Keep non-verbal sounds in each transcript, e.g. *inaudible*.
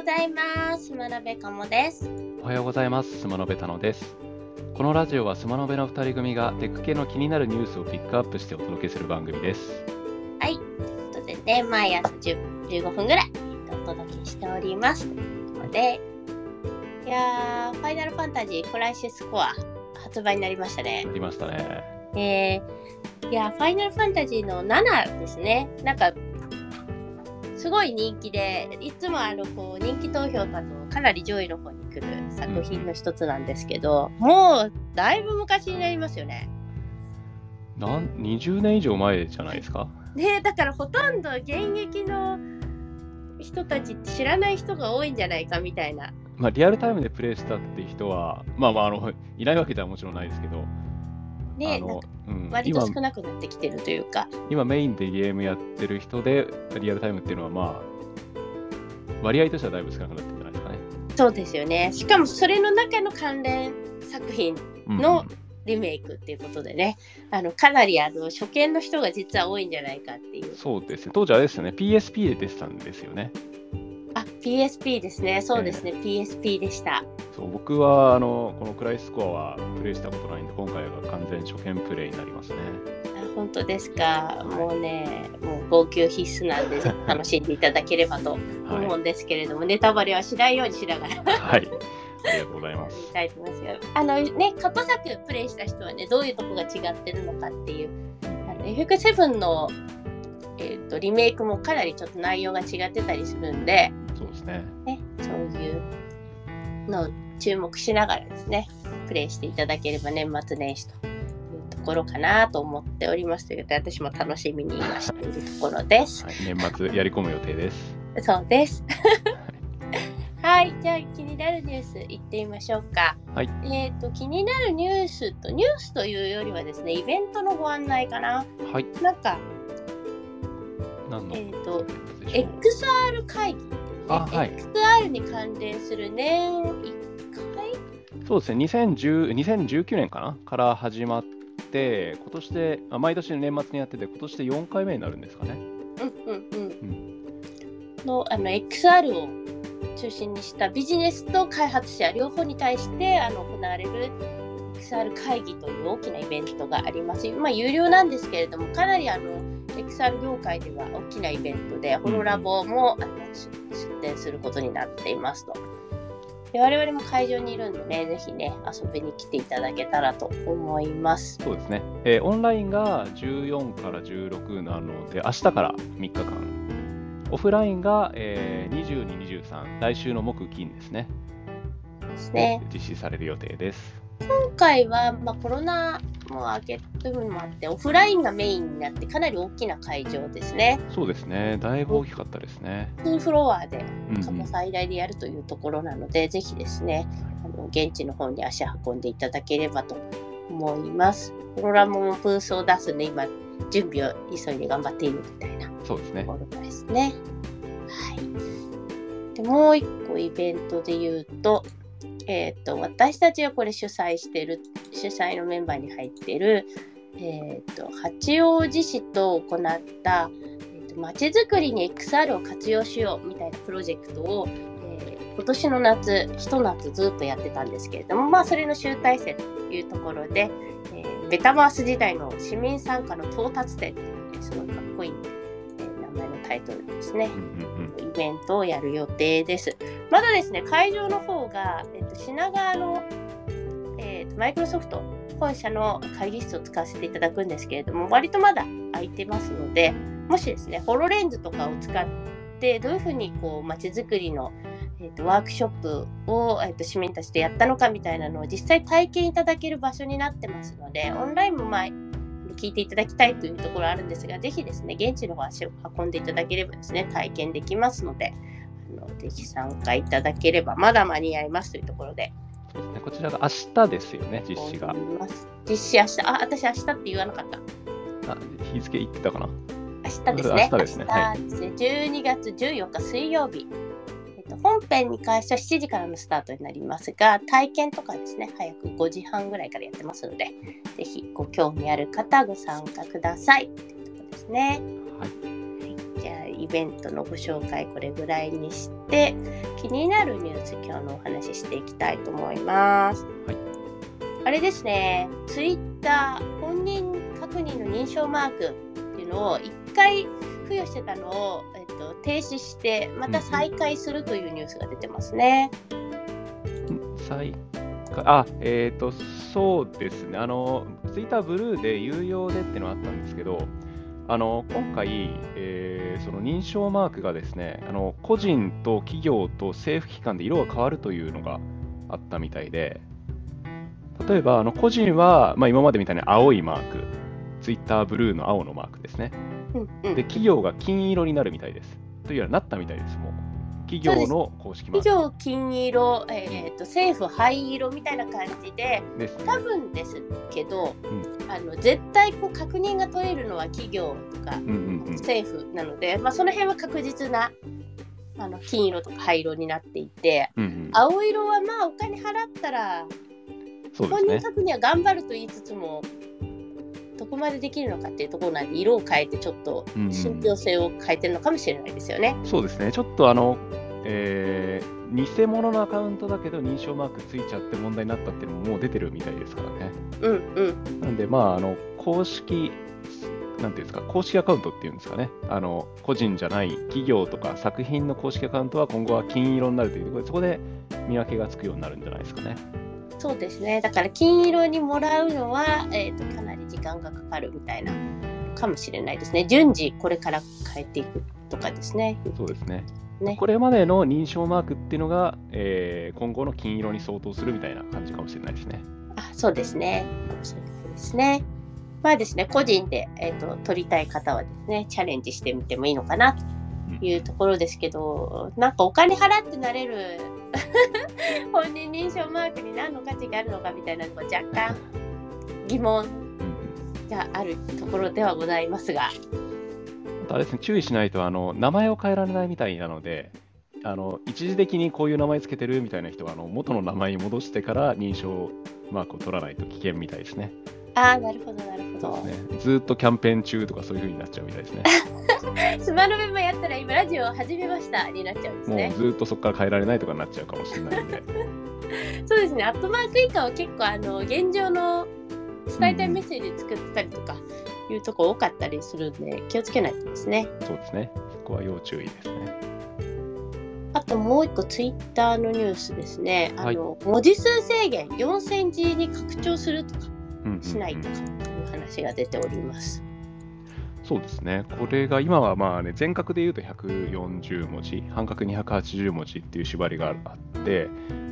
ございます。島辺かもです。おはようございます。スマノベタノです。このラジオはスマノベの2人組がテック系の気になるニュースをピックアップしてお届けする番組です。はい。ということでね、毎朝10 15分ぐらいお届けしております。で、いやー、ファイナルファンタジークライシスコア発売になりましたねあ。りましたね。えー、いや、ファイナルファンタジーの7ですね。なんか、すごい人気で、いつもあの、こう、人気投票だとかなり上位の方に来る作品の一つなんですけど、もう、だいぶ昔になりますよね。なん20年以上前じゃないですか？ねだからほとんど現役の人たち知らない人が多いんじゃないかみたいな。まあ、リアルタイムでプレイしたって人は、まあまあ、あの、いないわけではもちろんないですけど、ねあの、うん、割と今少なくなってきてるというか。今メインでゲームやってる人でリアルタイムっていうのはまあ、割合としてはだいぶ少なくなってるんじゃないですかね。そうですよね。しかもそれの中の関連作品うんのリメイクっていうことでね、あのかなりあの初見の人が実は多いんじゃないかっていう。そうですね。当時あれですよね。PSP で出てたんですよね。あ、PSP ですね。そうですね。PSP でした。そう僕はあのこのクライスコアはプレイしたことないんで今回が完全初見プレイになりますね。あ本当ですか。もうね、もう号泣必須なんで *laughs* 楽しんでいただければと思はうんですけれども、ネタバレはしないようにしながらい。はい。ありがとうございま *laughs* いす。あのね、過去作プレイした人はね、どういうとこが違ってるのかっていう、あの FF7 の、えー、とリメイクもかなりちょっと内容が違ってたりするんで、ですね。ね、そういうのを注目しながらですね、プレイしていただければ年末年始というところかなと思っておりますということで、私も楽しみに今しているところです。はい、年末やり込む予定です。そうです。はい、じゃあ気になるニュースいってみましょうか。はいえっ、と気になるニュースとニュースというよりはですね、イベントのご案内かな。はい。なんかえっ、とでしょう XR 会議はい XR に関連する年1回？そうですね。2010 2019年かなから始まって今年であ毎年年末にやってて今年で4回目になるんですかね。うんうんうん。のあの XR を中心にしたビジネスと開発者両方に対してあの行われる XR 会議という大きなイベントがあります。まあ有料なんですけれどもかなりあの XR 業界では大きなイベントで、ホロラボもあの出出展することになっていますと。で我々も会場にいるんでね、ぜひね、遊びに来ていただけたらと思います。そうですね。えーオンラインが14から16なので明日から3日間。オフラインが、えー22、23、来週の木金ですね。ですね。実施される予定です。今回は、まあ、コロナも明けというのもあって、オフラインがメインになって、かなり大きな会場ですね。そうですね。だいぶ大きかったですね。2フロアでうんうん過去最大でやるというところなので、ぜひですね、あの現地の方に足運んでいただければと思います。コロラもブースを出すね、今、準備を急いで頑張っているみたいなそうですねと。ころですね。はい。で、もう一個イベントで言うと、えっ、と、私たちがこれ主催してる、主催のメンバーに入ってる、えっ、と、八王子市と行った、えー、と街づくりに XR を活用しようみたいなプロジェクトを、えー今年の夏、ひと夏ずっとやってたんですけれども、まあ、それの集大成というところで、えーメタバース時代の市民参加の到達点って、すごいかっこいい、えー名前のタイトルですね。イベントをやる予定です。まだですね、会場の方が、えっと、品川の、えっとマイクロソフト本社の会議室を使わせていただくんですけれども、割とまだ空いてますので、もしですね、ホロレンズとかを使って、どういうふうにこう街づくりの、えっとワークショップを、えっと市民たちとやったのかみたいなのを実際体験いただける場所になってますので、オンラインもまあ聞いていただきたいというところあるんですが、ぜひですね、現地の方足を運んでいただければですね、体験できますので、あのぜひ参加いただければ、まだ間に合いますというところで、そうですね。こちらが明日ですよね、実施が。実施明日、あ、私明日って言わなかった。あ日付言ってたかな明日ですね。明日ですねは明日ですね12月14日水曜日。えっと、本編に関しては7時からのスタートになりますが、体験とかですね、早く5時半ぐらいからやってますので、ぜひご興味ある方ご参加ください。というところですね。はい。じゃあイベントのご紹介これぐらいにして気になるニュース、今日のお話ししていきたいと思います。はいあれですね、ツイッター本人確認の認証マークっていうのを一回付与してたのを、えっと、停止して、また再開するというニュースが出てますね。再開あ、えっ、と、そうですね。あの、ツイッターブルーで有料でってのはあったんですけど、あの、今回、えーその認証マークがですね、あの、個人と企業と政府機関で色が変わるというのがあったみたいで、例えば、あの、個人は、まあ、今までみたいに青いマーク、ツイッターブルーの青のマークですね。うんうんで、企業が金色になるみたいです。というよりはなったみたいです、もう。企業の公式マーク企業金色、えっと政府灰色みたいな感じで、ね。多分ですけど、んあの絶対こう確認が取れるのは企業とかうんうんうん。政府なので、まあ、その辺は確実なあの金色とか灰色になっていてうんうん、青色はまあお金払ったらね人。確認は頑張ると言いつつもどこまでできるのかっていうところなんで色を変えてちょっとうんうん信憑性を変えてるのかもしれないですよね。そうですね、ちょっとあの、えー偽物のアカウントだけど認証マークついちゃって問題になったっていうのももう出てるみたいですからね。うんうんなんで、まあ、あの公式、なんていうんですか、公式アカウントっていうんですかね、あの個人じゃない企業とか作品の公式アカウントは今後は金色になるというところで、そこで見分けがつくようになるんじゃないですかね。そうですねだから金色にもらうのは、えー、と間がかかるみたいなかもしれないですね順次これから変えていくとかですね。そうですね。ねこれまでの認証マークっていうのが、えー今後の金色に相当するみたいな感じかもしれないですね。あそうですね。そうですね。まあですね、個人で、えー、と取りたい方はですね、チャレンジしてみてもいいのかなというところですけど、なんかお金払ってなれる *laughs* 本人認証マークに何の価値があるのかみたいなのが若干疑問うんがあるところではございますが、あれですね、注意しないとあの名前を変えられないみたいなので、あの一時的にこういう名前つけてるみたいな人はあの元の名前に戻してから認証マークを取らないと危険みたいですね。ああ、なるほど、なるほど。ねずーっとキャンペーン中とかそういう風になっちゃうみたいですね。*laughs* スマルメもやったら今ラジオを始めましたになっちゃうんですもうね。ずーっとそこから変えられないとかになっちゃうかもしれないんで。*laughs* そうですね、アットマーク以下は結構あの現状の伝えたいメッセージ作ってたりとかいうとこ多かったりするんで気をつけないとですね。そうですね。そこは要注意ですね。あともう一個ツイッターのニュースですね。あはいの、文字数制限4000字に拡張するとかしないとかという話が出ております。そうですね。これが今はまあね、全角で言うと140文字、半角280文字っていう縛りがあって、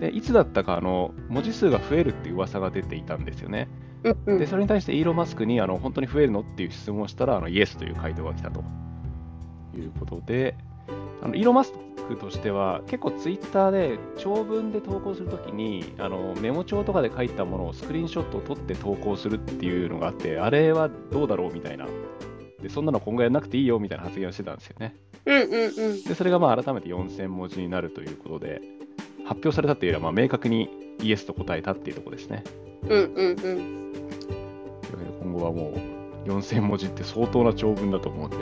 でいつだったかあの文字数が増えるっていう噂が出ていたんですよね。うんうんで、それに対してイーロン・マスクにあの本当に増えるのっていう質問をしたら、あのイエスという回答が来たということで、あのイーロン・マスクとしては、結構ツイッターで長文で投稿するときにあの、メモ帳とかで書いたものをスクリーンショットを撮って投稿するっていうのがあって、あれはどうだろうみたいな。でそんなの今後やらなくていいよみたいな発言をしてたんですよね。うんうんうん。で、それがまあ改めて4000文字になるということで、発表されたというよりはまあ明確にイエスと答えたっていうところですね。うんうんうん。というわけで今後はもう4000文字って相当な長文だと思うんで、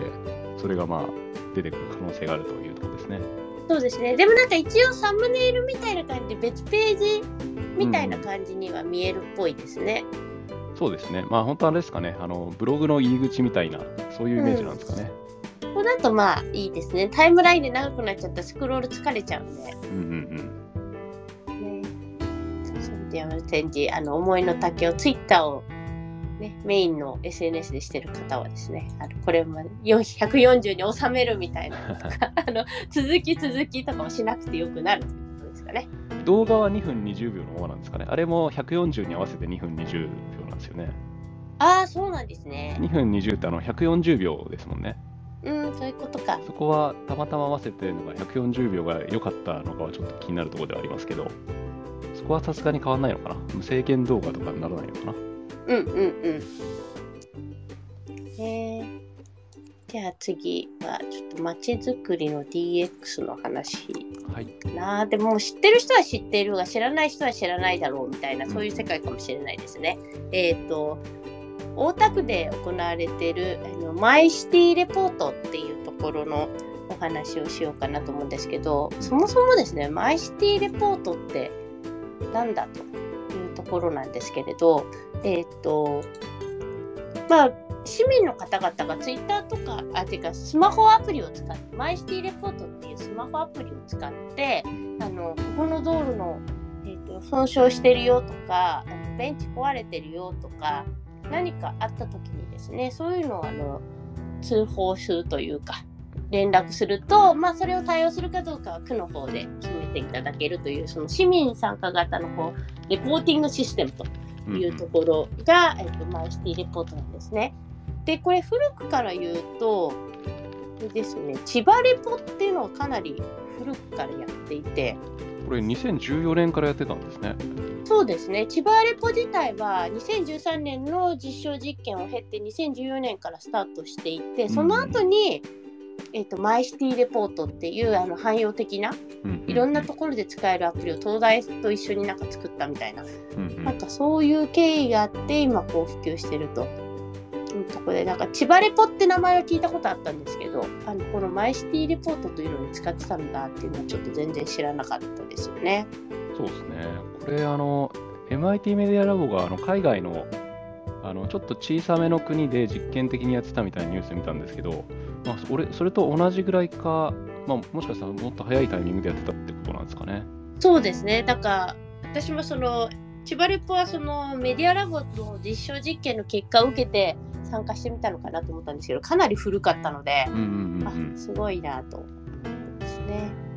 それがまあ出てくる可能性があるというところですね。そうですね。でもなんか一応サムネイルみたいな感じで別ページみたいな感じには見えるっぽいですね。そうですね。まあ本当あれですかね、あのブログの入り口みたいな、そういうイメージなんですかね。ここだとまあいいですね。タイムラインで長くなっちゃったらスクロール疲れちゃうんで。うんうんね、そういう展示あの思いの丈をツイッターを、ね、メインの SNS でしてる方はですねあのこれまで140に収めるみたいな *laughs* あの続き続きとかもしなくてよくなるということですかね。うん。動画は2分20秒のままなんですかね。あれも140に合わせて2分20秒なんですよね。ああそうなんですね。2分20ってあの140秒ですもんね。うんそういうことか。そこはたまたま合わせてるのが140秒が良かったのかはちょっと気になるところではありますけど、そこはさすがに変わらないのかな？無制限動画とかにならないのかな？うんうんうん。えー、じゃあ次はちょっと街づくりの DX の話はい。なあでも知ってる人は知ってるが知らない人は知らないだろうみたいなそういう世界かもしれないですね。えっ、と大田区で行われているあのマイシティレポートっていうところのお話をしようかなと思うんですけどそもそもですねマイシティレポートってなんだというところなんですけれどえっ、とまあ市民の方々がツイッターとかあていうかスマホアプリを使ってマイシティレポートっていうスマホアプリを使ってあのここの道路の、えーと損傷してるよとかベンチ壊れてるよとか何かあった時にですねそういうのをあの通報するというか連絡すると、まあ、それを対応するかどうかは区の方で決めていただけるというその市民参加型のこうレポーティングシステムというところが、えっと、マイシティレポートなんですね。でこれ古くから言うとですね。千葉レポっていうのはかなり古くからやっていて。これ2014年からやってたんですね。そうですね。千葉レポ自体は2013年の実証実験を経て2014年からスタートしていてその後に、えーと、マイシティレポートっていうあの汎用的な、いろんなところで使えるアプリを東大と一緒になんか作ったみたいな、なんかそういう経緯があって今こう普及してると。とこでなんか千葉レポって名前は聞いたことあったんですけどあのこのマイシティレポートというのに使ってたんだっていうのはちょっと全然知らなかったですよね。そうですね。これあの MIT メディアラボがあの海外のあのちょっと小さめの国で実験的にやってたみたいなニュース見たんですけど、まあ、それそれと同じぐらいか、まあ、もしかしたらもっと早いタイミングでやってたってことなんですかね。そうですね。だから私もその千葉レポはそのメディアラボの実証実験の結果を受けて参加してみたのかなと思ったんですけどかなり古かったので、うんうんうんあすごいなと思いますね。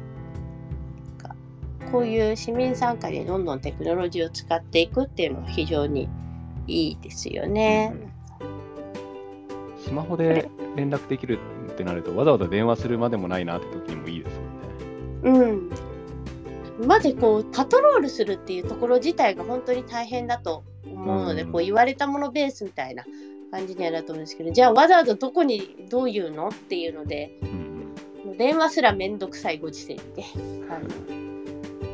こういう市民参加でどんどんテクノロジーを使っていくっていうのは非常にいいですよね。スマホで連絡できるってなるとわざわざ電話するまでもないなって時にもいいですもんね。うん。まずこうパトロールするっていうところ自体が本当に大変だと思うので、うん、こう言われたものベースみたいな感じにはなると思うんですけどじゃあわざわざどこにどういうのっていうので、うん、電話すらめんどくさいご時世で。あの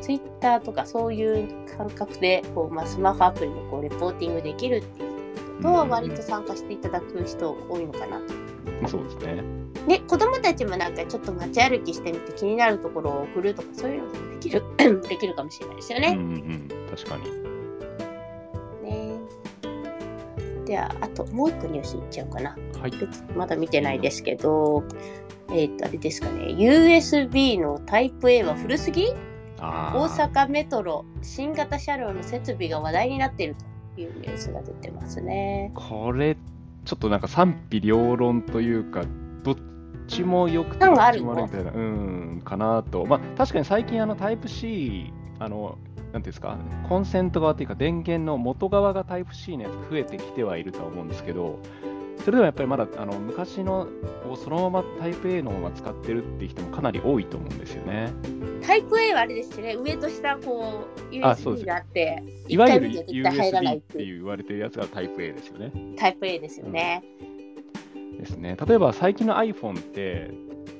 ツイッターとかそういう感覚でこう、まあ、スマホアプリのこうレポーティングできるっていうことと、割と参加していただく人多いのかなと。そうですね。で子供たちもなんかちょっと街歩きしてみて気になるところを送るとかそういうのもできる *clears throat* できるかもしれないですよね。うんうん、確かに。ねではあともう一個ニュースいっちゃおうかな。はい、まだ見てないですけど、えっ、ー、とあれですかね USB のタイプ A は古すぎ？大阪メトロ新型車両の設備が話題になっているというニュースが出てますね。これちょっとなんか賛否両論というかどっちもよくてどっちも悪いみたいなうんかなとまあ確かに最近あのタイプ C あのなんていうんですかコンセント側というか電源の元側がタイプ C のやつ増えてきてはいるとは思うんですけどそれでもやっぱりまだあの昔のをそのままタイプ A のまま使ってるって人もかなり多いと思うんですよね。タイプ A はあれですね、上と下こう USB があって、いわゆる USB って言われてるやつがタイプ A ですよね。タイプ A ですよね。うん、ですね。例えば最近の iPhone って、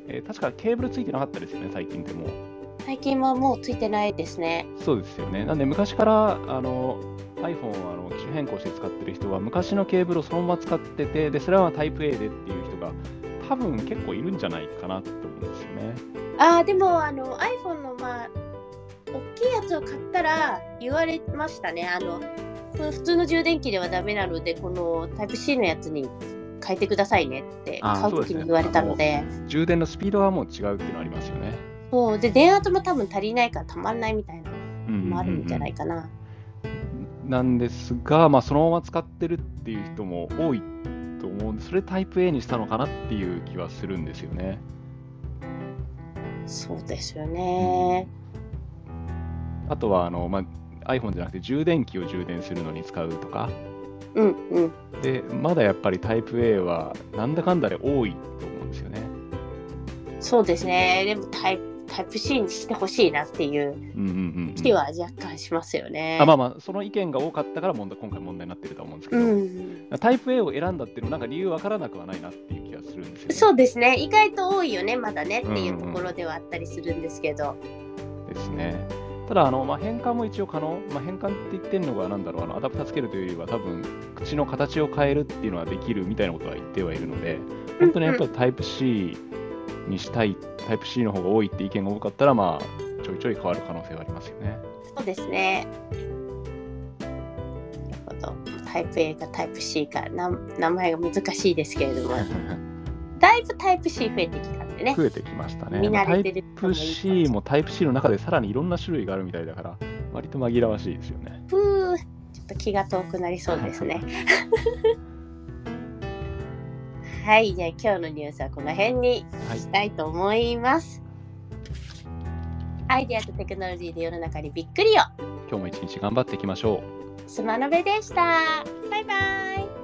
えー、確かケーブルついてなかったですよね、最近でも。最近はもうついてないですね。そうですよね。なんで昔からあの iPhone をあの機種変更して使ってる人は昔のケーブルをそのまま使ってて、でそれはタイプ A でっていう人が多分結構いるんじゃないかなと思うんですよね。ああ、でもあの iPhone のまあ大きいやつを買ったら言われましたね。あの普通の充電器ではダメなので、このタイプ C のやつに変えてくださいねって買うときに言われたので、ね、充電のスピードはもう違うっていうのありますよね。そうで電圧も多分足りないからたまんないみたいなのもあるんじゃないかな。なんですが、まあ、そのまま使ってるっていう人も多いと思うんで、それタイプ A にしたのかなっていう気はするんですよね。そうですよね。あとはあの、まあ、iPhone じゃなくて充電器を充電するのに使うとか。うんうん。で、まだやっぱりタイプ A はなんだかんだで多いと思うんですよね。そうですね。でもタイプタイプ C にしてほしいなっていう気は若干しますよね。あまあまあ、その意見が多かったから問題今回問題になってると思うんですけど、うん、タイプ A を選んだっていうのはなんか理由わからなくはないなっていう気がするんですよ、ね、そうですね。意外と多いよね、まだねっていうところではあったりするんですけど。うんうん、ですね。ただあの、まあ、変換も一応可能、まあ、変換って言ってるのがなんだろうあのアダプタつけるというよりは多分口の形を変えるっていうのはできるみたいなことは言ってはいるので本当にやっぱりタイプ C にしたい、タイプ C の方が多いって意見が多かったら、まあ、ちょいちょい変わる可能性はありますよね。そうですね。なるほど。タイプ A かタイプ C かな名前が難しいですけれども、*laughs* だいぶタイプ C 増えてきたんでね。増えてきましたね。見慣れてタイプ C もタイプ C の中でさらにいろんな種類があるみたいだから、割と紛らわしいですよね。ふうちょっと気が遠くなりそうですね。*laughs* はい、じゃあ今日のニュースはこの辺にはいしたいと思います。アイデアとテクノロジーで世の中にびっくりを。今日も一日頑張っていきましょう。スマノベでした。バイバイ。